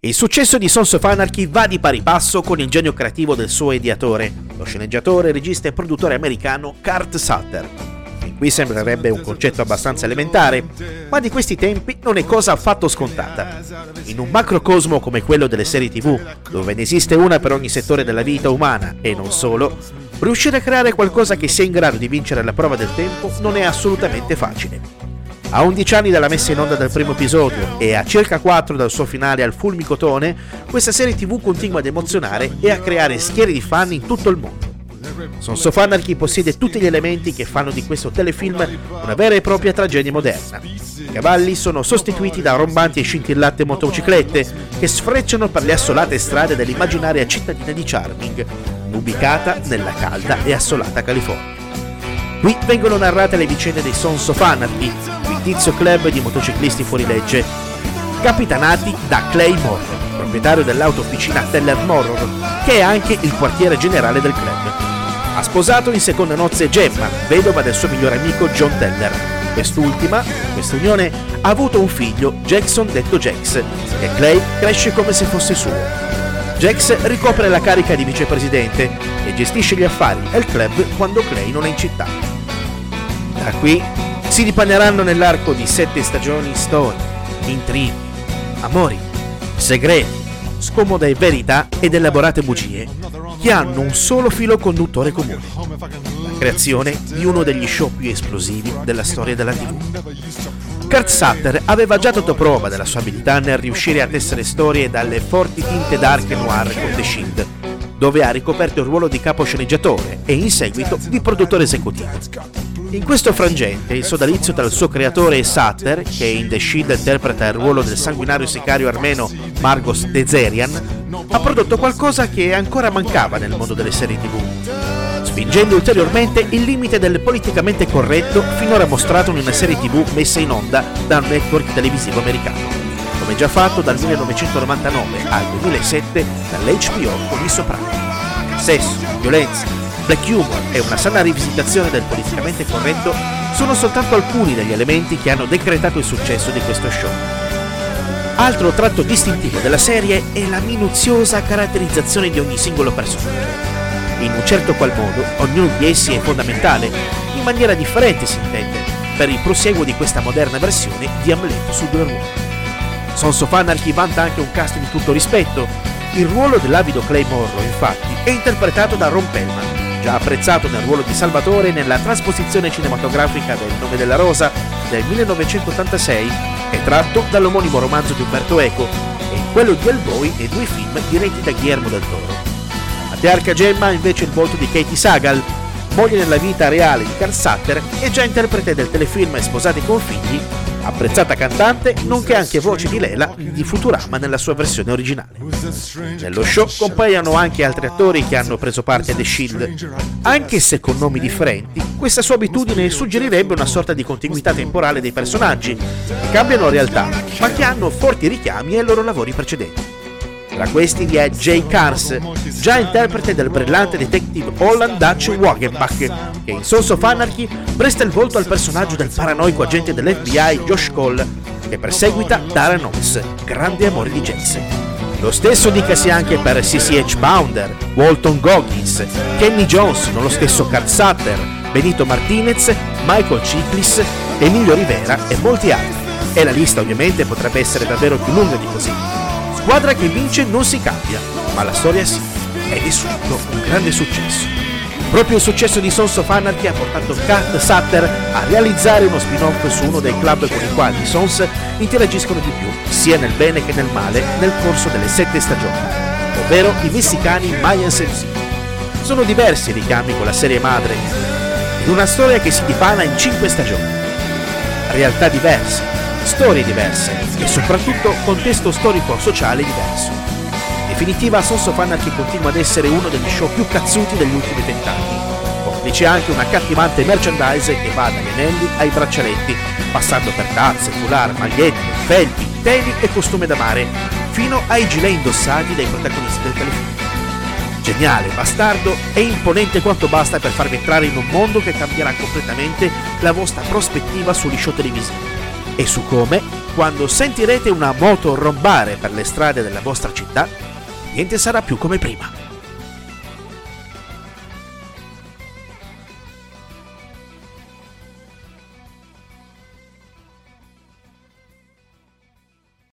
Il successo di Sons of Anarchy va di pari passo con il genio creativo del suo ideatore, lo sceneggiatore, regista e produttore americano Kurt Sutter. Fin qui sembrerebbe un concetto abbastanza elementare, ma di questi tempi non è cosa affatto scontata. In un macrocosmo come quello delle serie tv, dove ne esiste una per ogni settore della vita umana e non solo, riuscire a creare qualcosa che sia in grado di vincere la prova del tempo non è assolutamente facile. A 11 anni dalla messa in onda del primo episodio e a circa 4 dal suo finale al fulmicotone, questa serie tv continua ad emozionare e a creare schiere di fan in tutto il mondo. Sons of Anarchy possiede tutti gli elementi che fanno di questo telefilm una vera e propria tragedia moderna. I cavalli sono sostituiti da rombanti e scintillate motociclette che sfrecciano per le assolate strade dell'immaginaria cittadina di Charming, ubicata nella calda e assolata California. Qui vengono narrate le vicende dei Sons of Anarchy, fittizio club di motociclisti fuorilegge, capitanati da Clay Morrow, proprietario dell'autofficina Teller Morrow, che è anche il quartiere generale del club. Ha sposato in seconde nozze Gemma, vedova del suo migliore amico John Teller. Quest'ultima, in questa unione, ha avuto un figlio, Jackson detto Jax, e Clay cresce come se fosse suo. Jax ricopre la carica di vicepresidente e gestisce gli affari del club quando Clay non è in città. Da qui si dipaneranno nell'arco di sette stagioni storie, intrighi, amori, segreti, scomode verità ed elaborate bugie che hanno un solo filo conduttore comune, la creazione di uno degli show più esplosivi della storia della TV. Kurt Sutter aveva già dato prova della sua abilità nel riuscire a tessere storie dalle forti tinte dark e noir con The Shield, dove ha ricoperto il ruolo di capo sceneggiatore e in seguito di produttore esecutivo. In questo frangente, il sodalizio tra il suo creatore e Sutter, che in The Shield interpreta il ruolo del sanguinario sicario armeno Margos Dezerian, ha prodotto qualcosa che ancora mancava nel mondo delle serie tv, spingendo ulteriormente il limite del politicamente corretto finora mostrato in una serie tv messa in onda da un network televisivo americano, come già fatto dal 1999 al 2007 dall'HBO con il Soprano. Sesso, violenza, black humor e una sana rivisitazione del politicamente corretto sono soltanto alcuni degli elementi che hanno decretato il successo di questo show. Altro tratto distintivo della serie è la minuziosa caratterizzazione di ogni singolo personaggio. In un certo qual modo, ognuno di essi è fondamentale, in maniera differente si intende, per il prosieguo di questa moderna versione di Hamlet su due ruoli. Sons of Anarchy vanta anche un cast di tutto rispetto. Il ruolo dell'avido Clay Morrow, infatti, è interpretato da Ron Pellman, già apprezzato nel ruolo di Salvatore nella trasposizione cinematografica del Nome della Rosa del 1986 e tratto dall'omonimo romanzo di Umberto Eco e in quello di Hellboy e due film diretti da Guillermo del Toro. Matriarca Gemma ha invece il volto di Katie Sagal, moglie nella vita reale di Carl Sutter e già interprete del telefilm Sposati con figli apprezzata cantante, nonché anche voce di Lela di Futurama nella sua versione originale. Nello show compaiono anche altri attori che hanno preso parte a The Shield. Anche se con nomi differenti, questa sua abitudine suggerirebbe una sorta di continuità temporale dei personaggi, che cambiano realtà, ma che hanno forti richiami ai loro lavori precedenti. Tra questi vi è Jay Kars, già interprete del brillante detective Holland Dutch Wagenbach, che in Sons of Anarchy presta il volto al personaggio del paranoico agente dell'FBI Josh Cole, che perseguita Tara Knox, grande amore di Jess. Lo stesso dicasi anche per CCH Bounder, Walton Goggins, Kenny Johnson, lo stesso Kurt Sutter, Benito Martinez, Michael Chiklis, Emilio Rivera e molti altri. E la lista ovviamente potrebbe essere davvero più lunga di così squadra che vince non si cambia, ma la storia sì, ed è subito un grande successo. Proprio il successo di Sons of Anarchy ha portato Kat Sutter a realizzare uno spin-off su uno dei club con i quali i Sons interagiscono di più, sia nel bene che nel male, nel corso delle sette stagioni, ovvero i messicani Mayans MC. Sono diversi i richiami con la serie madre, in una storia che si dipana in cinque stagioni. Realtà diverse, storie diverse e soprattutto contesto storico-sociale diverso. In definitiva, Sons of Anarchy continua ad essere uno degli show più cazzuti degli ultimi vent'anni. Complice anche una cattivante merchandise che va dagli anelli ai braccialetti, passando per tazze, foulard, magliette, felpi, teli e costume da mare, fino ai gilet indossati dai protagonisti del telefilm. Geniale, bastardo e imponente quanto basta per farvi entrare in un mondo che cambierà completamente la vostra prospettiva sugli show televisivi e su come quando sentirete una moto rombare per le strade della vostra città, niente sarà più come prima.